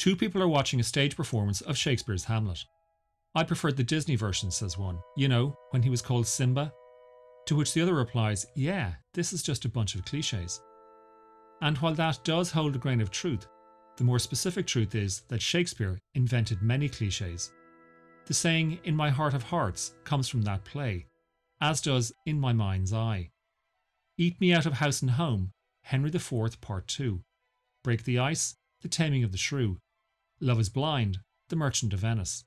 Two people are watching a stage performance of Shakespeare's Hamlet. I preferred the Disney version, says one. You know, when he was called Simba? To which the other replies, Yeah, this is just a bunch of cliches. And while that does hold a grain of truth, the more specific truth is that Shakespeare invented many cliches. The saying, in my heart of hearts, comes from that play, as does in my mind's eye. Eat me out of house and home, Henry IV, Part 2. Break the ice, The Taming of the Shrew. Love is blind, The Merchant of Venice.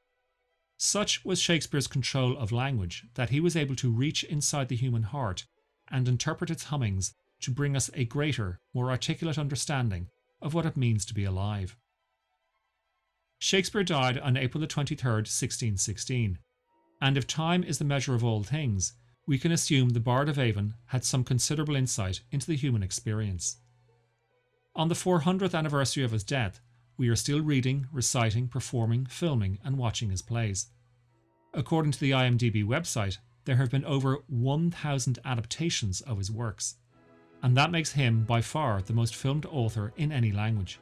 Such was Shakespeare's control of language that he was able to reach inside the human heart and interpret its hummings to bring us a greater, more articulate understanding of what it means to be alive. Shakespeare died on April 23, 1616, and if time is the measure of all things, we can assume the Bard of Avon had some considerable insight into the human experience. On the 400th anniversary of his death, we are still reading, reciting, performing, filming, and watching his plays. According to the IMDb website, there have been over 1,000 adaptations of his works, and that makes him by far the most filmed author in any language.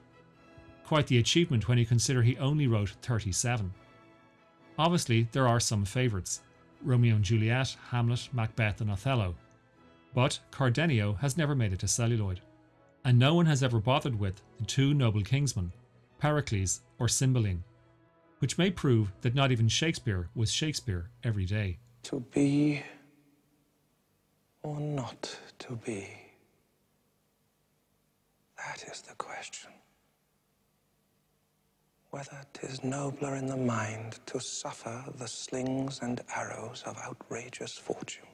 Quite the achievement when you consider he only wrote 37. Obviously, there are some favourites Romeo and Juliet, Hamlet, Macbeth, and Othello. But Cardenio has never made it to celluloid, and no one has ever bothered with the two noble kinsmen, Pericles or Cymbeline, which may prove that not even Shakespeare was Shakespeare every day. To be or not to be? That is the question. Whether 'tis nobler in the mind to suffer the slings and arrows of outrageous fortune,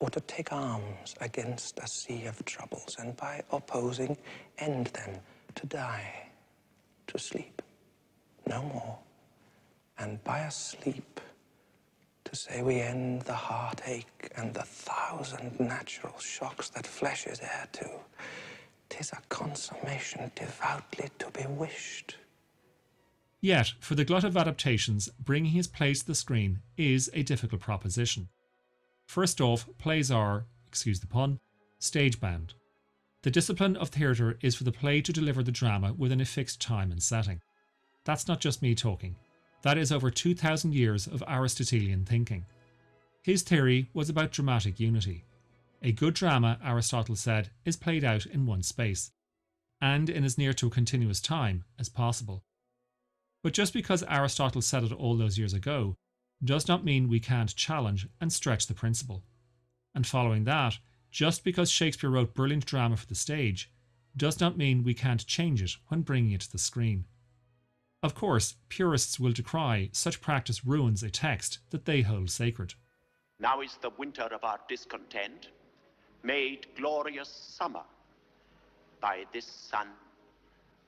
or to take arms against a sea of troubles, and by opposing end them to die, to sleep, no more, and by a sleep to say we end the heartache and the thousand natural shocks that flesh is heir to, tis a consummation devoutly to be wished. Yet, for the glut of adaptations, bringing his plays to the screen is a difficult proposition. First off, plays are, excuse the pun, stage bound. The discipline of theatre is for the play to deliver the drama within a fixed time and setting. That's not just me talking, that is over 2,000 years of Aristotelian thinking. His theory was about dramatic unity. A good drama, Aristotle said, is played out in one space, and in as near to a continuous time as possible. But just because Aristotle said it all those years ago does not mean we can't challenge and stretch the principle. And following that, just because Shakespeare wrote brilliant drama for the stage does not mean we can't change it when bringing it to the screen. Of course, purists will decry such practice ruins a text that they hold sacred. Now is the winter of our discontent made glorious summer by this sun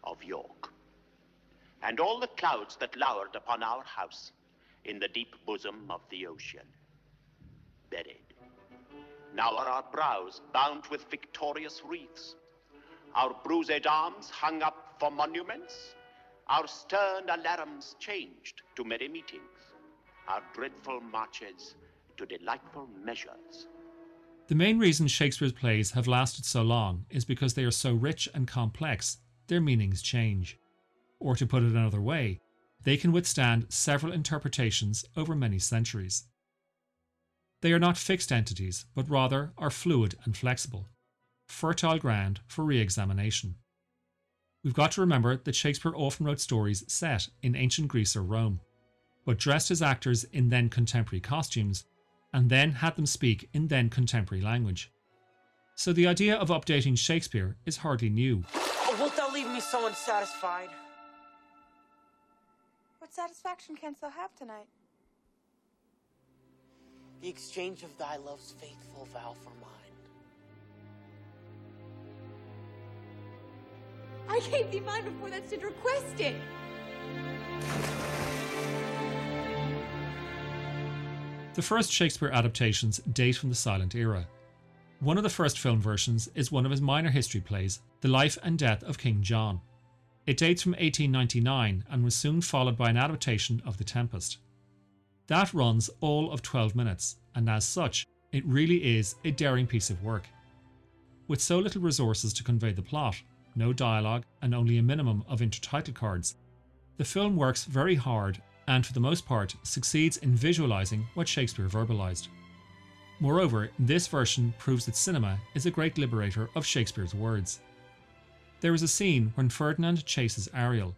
of York and all the clouds that lowered upon our house in the deep bosom of the ocean. Buried. Now are our brows bound with victorious wreaths, our bruised arms hung up for monuments, our stern alarums changed to merry meetings, our dreadful marches to delightful measures. The main reason Shakespeare's plays have lasted so long is because they are so rich and complex, their meanings change. Or to put it another way, they can withstand several interpretations over many centuries. They are not fixed entities, but rather are fluid and flexible, fertile ground for re examination. We've got to remember that Shakespeare often wrote stories set in ancient Greece or Rome, but dressed his actors in then contemporary costumes and then had them speak in then contemporary language. So the idea of updating Shakespeare is hardly new. Oh, wilt thou leave me so unsatisfied? What satisfaction canst thou have tonight? The exchange of thy love's faithful vow for mine. I gave thee mine before that did request it. The first Shakespeare adaptations date from the silent era. One of the first film versions is one of his minor history plays, The Life and Death of King John. It dates from 1899 and was soon followed by an adaptation of The Tempest. That runs all of 12 minutes, and as such, it really is a daring piece of work. With so little resources to convey the plot, no dialogue, and only a minimum of intertitle cards, the film works very hard and, for the most part, succeeds in visualising what Shakespeare verbalised. Moreover, this version proves that cinema is a great liberator of Shakespeare's words. There is a scene when Ferdinand chases Ariel.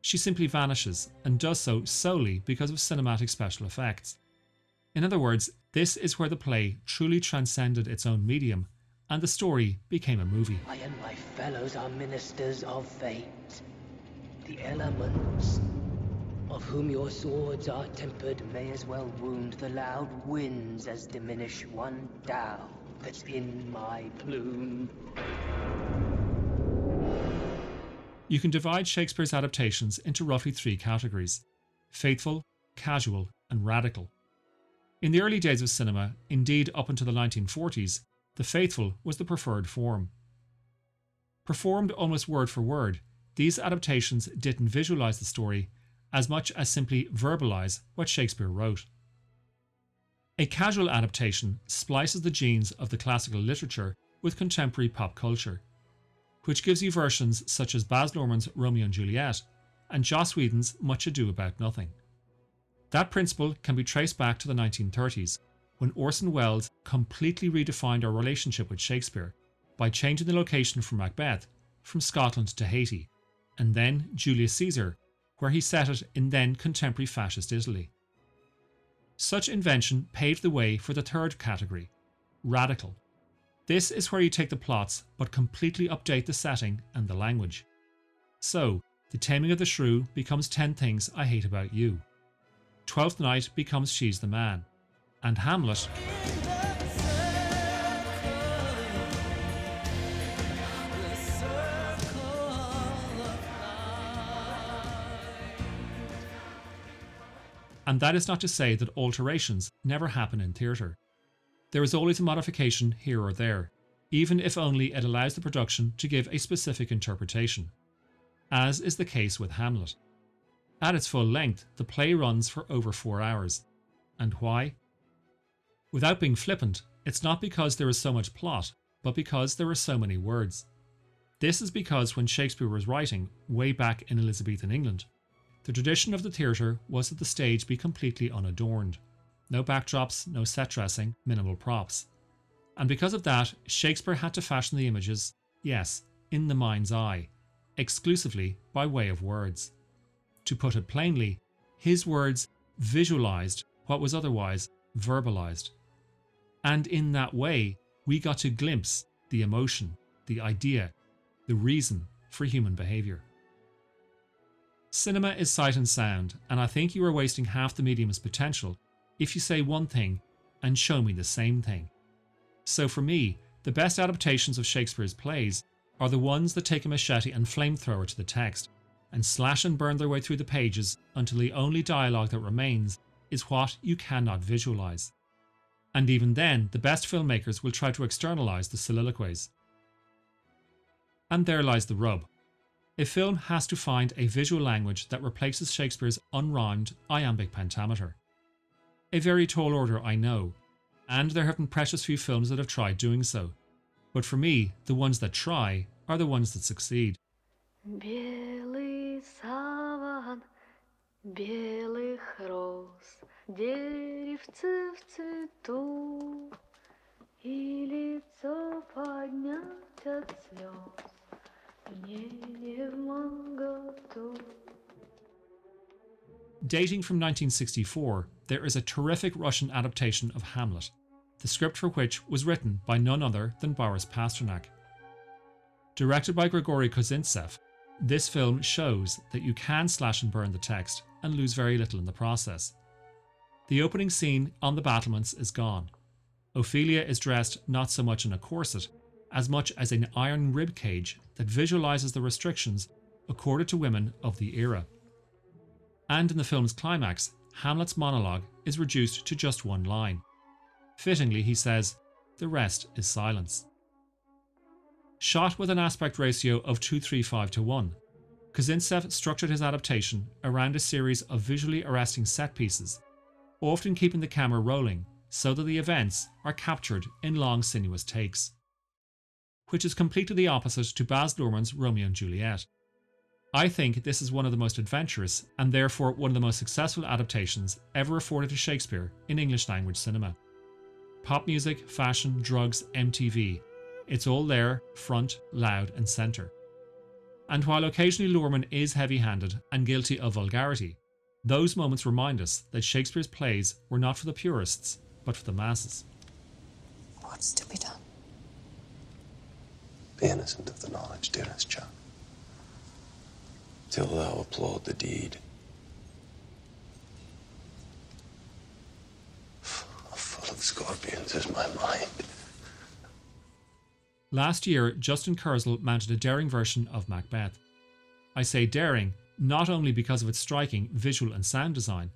She simply vanishes and does so solely because of cinematic special effects. In other words, this is where the play truly transcended its own medium and the story became a movie. I and my fellows are ministers of fate. The elements, of whom your swords are tempered, may as well wound the loud winds as diminish one down that's in my plume. You can divide Shakespeare's adaptations into roughly three categories faithful, casual, and radical. In the early days of cinema, indeed up until the 1940s, the faithful was the preferred form. Performed almost word for word, these adaptations didn't visualize the story as much as simply verbalize what Shakespeare wrote. A casual adaptation splices the genes of the classical literature with contemporary pop culture which gives you versions such as Baz Luhrmann's Romeo and Juliet and Joss Whedon's Much Ado About Nothing. That principle can be traced back to the 1930s, when Orson Welles completely redefined our relationship with Shakespeare by changing the location for Macbeth from Scotland to Haiti, and then Julius Caesar, where he set it in then contemporary fascist Italy. Such invention paved the way for the third category radical, this is where you take the plots but completely update the setting and the language. So, The Taming of the Shrew becomes 10 Things I Hate About You. Twelfth Night becomes She's the Man. And Hamlet. And that is not to say that alterations never happen in theatre. There is always a modification here or there, even if only it allows the production to give a specific interpretation, as is the case with Hamlet. At its full length, the play runs for over four hours. And why? Without being flippant, it's not because there is so much plot, but because there are so many words. This is because when Shakespeare was writing, way back in Elizabethan England, the tradition of the theatre was that the stage be completely unadorned. No backdrops, no set dressing, minimal props. And because of that, Shakespeare had to fashion the images, yes, in the mind's eye, exclusively by way of words. To put it plainly, his words visualized what was otherwise verbalized. And in that way, we got to glimpse the emotion, the idea, the reason for human behaviour. Cinema is sight and sound, and I think you are wasting half the medium's potential if you say one thing and show me the same thing. So for me, the best adaptations of Shakespeare's plays are the ones that take a machete and flamethrower to the text and slash and burn their way through the pages until the only dialogue that remains is what you cannot visualize. And even then, the best filmmakers will try to externalize the soliloquies. And there lies the rub. A film has to find a visual language that replaces Shakespeare's unrhymed iambic pentameter. A very tall order, I know, and there have been precious few films that have tried doing so. But for me, the ones that try are the ones that succeed. Белый саван белых роз, деревце в цвету, и лицо поднять от слез, мне не в моготу. Dating from 1964, there is a terrific Russian adaptation of Hamlet, the script for which was written by none other than Boris Pasternak. Directed by Grigory Kozintsev, this film shows that you can slash and burn the text and lose very little in the process. The opening scene on the battlements is gone. Ophelia is dressed not so much in a corset as much as an iron rib cage that visualizes the restrictions accorded to women of the era. And in the film's climax, Hamlet's monologue is reduced to just one line. Fittingly, he says, The rest is silence. Shot with an aspect ratio of 235 to 1, Kozintsev structured his adaptation around a series of visually arresting set pieces, often keeping the camera rolling so that the events are captured in long, sinuous takes. which is completely the opposite to Baz Luhrmann's Romeo and Juliet. I think this is one of the most adventurous and therefore one of the most successful adaptations ever afforded to Shakespeare in English language cinema. Pop music, fashion, drugs, MTV. It's all there, front, loud, and centre. And while occasionally Luhrmann is heavy handed and guilty of vulgarity, those moments remind us that Shakespeare's plays were not for the purists, but for the masses. What's to be done? Be innocent of the knowledge, dearest child, till thou applaud the deed. Full of scorpions is my mind. Last year, Justin Kurzel mounted a daring version of Macbeth. I say daring not only because of its striking visual and sound design,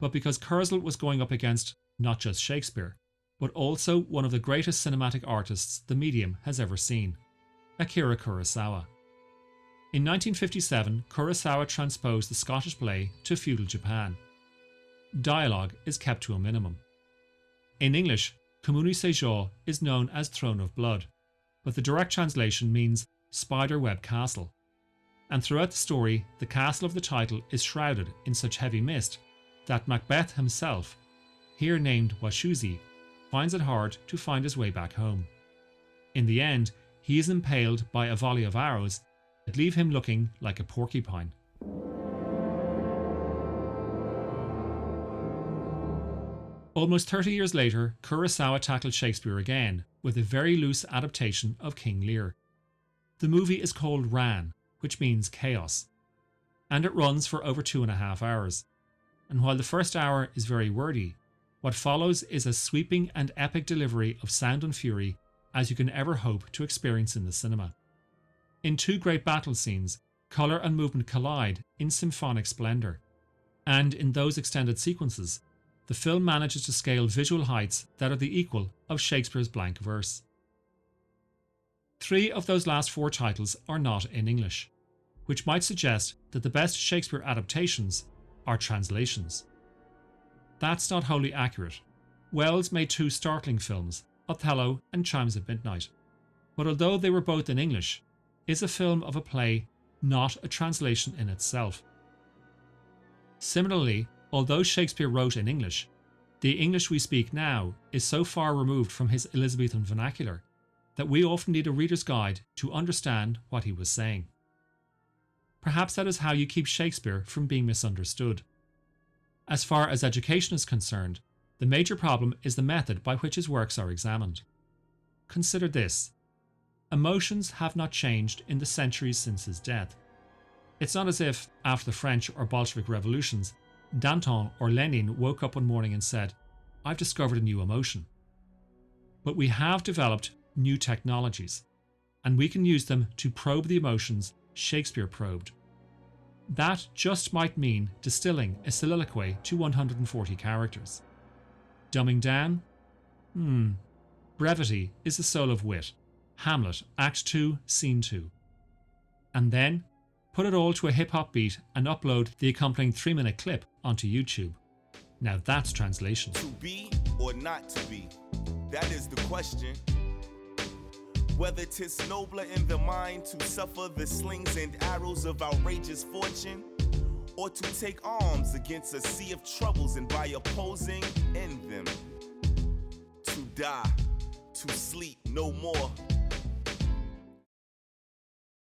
but because Kurzel was going up against not just Shakespeare, but also one of the greatest cinematic artists the medium has ever seen, Akira Kurosawa. In 1957, Kurosawa transposed the Scottish play to feudal Japan. Dialogue is kept to a minimum. In English, Kumonosu-jō is known as Throne of Blood, but the direct translation means Spiderweb Castle. And throughout the story, the castle of the title is shrouded in such heavy mist that Macbeth himself, here named Washizu, finds it hard to find his way back home. In the end, he is impaled by a volley of arrows that leave him looking like a porcupine. Almost 30 years later, Kurosawa tackled Shakespeare again with a very loose adaptation of King Lear. The movie is called Ran, which means chaos, and it runs for over two and a half hours. And while the first hour is very wordy, what follows is as sweeping and epic delivery of sound and fury as you can ever hope to experience in the cinema. In two great battle scenes, colour and movement collide in symphonic splendour, and in those extended sequences, the film manages to scale visual heights that are the equal of Shakespeare's blank verse. Three of those last four titles are not in English, which might suggest that the best Shakespeare adaptations are translations. That's not wholly accurate. Welles made two startling films, Othello and Chimes of Midnight, but although they were both in English, is a film of a play, not a translation in itself. Similarly, Although Shakespeare wrote in English, the English we speak now is so far removed from his Elizabethan vernacular that we often need a reader's guide to understand what he was saying. Perhaps that is how you keep Shakespeare from being misunderstood. As far as education is concerned, the major problem is the method by which his works are examined. Consider this emotions have not changed in the centuries since his death. It's not as if, after the French or Bolshevik revolutions, Danton or Lenin woke up one morning and said, I've discovered a new emotion. But we have developed new technologies, and we can use them to probe the emotions Shakespeare probed. That just might mean distilling a soliloquy to 140 characters. Dumbing down? Hmm. Brevity is the soul of wit. Hamlet, Act 2, Scene 2. And then put it all to a hip hop beat, and upload the accompanying three minute clip onto YouTube. Now that's translation. To be or not to be? That is the question. Whether 'tis nobler in the mind to suffer the slings and arrows of outrageous fortune, or to take arms against a sea of troubles and by opposing end them. To die, to sleep no more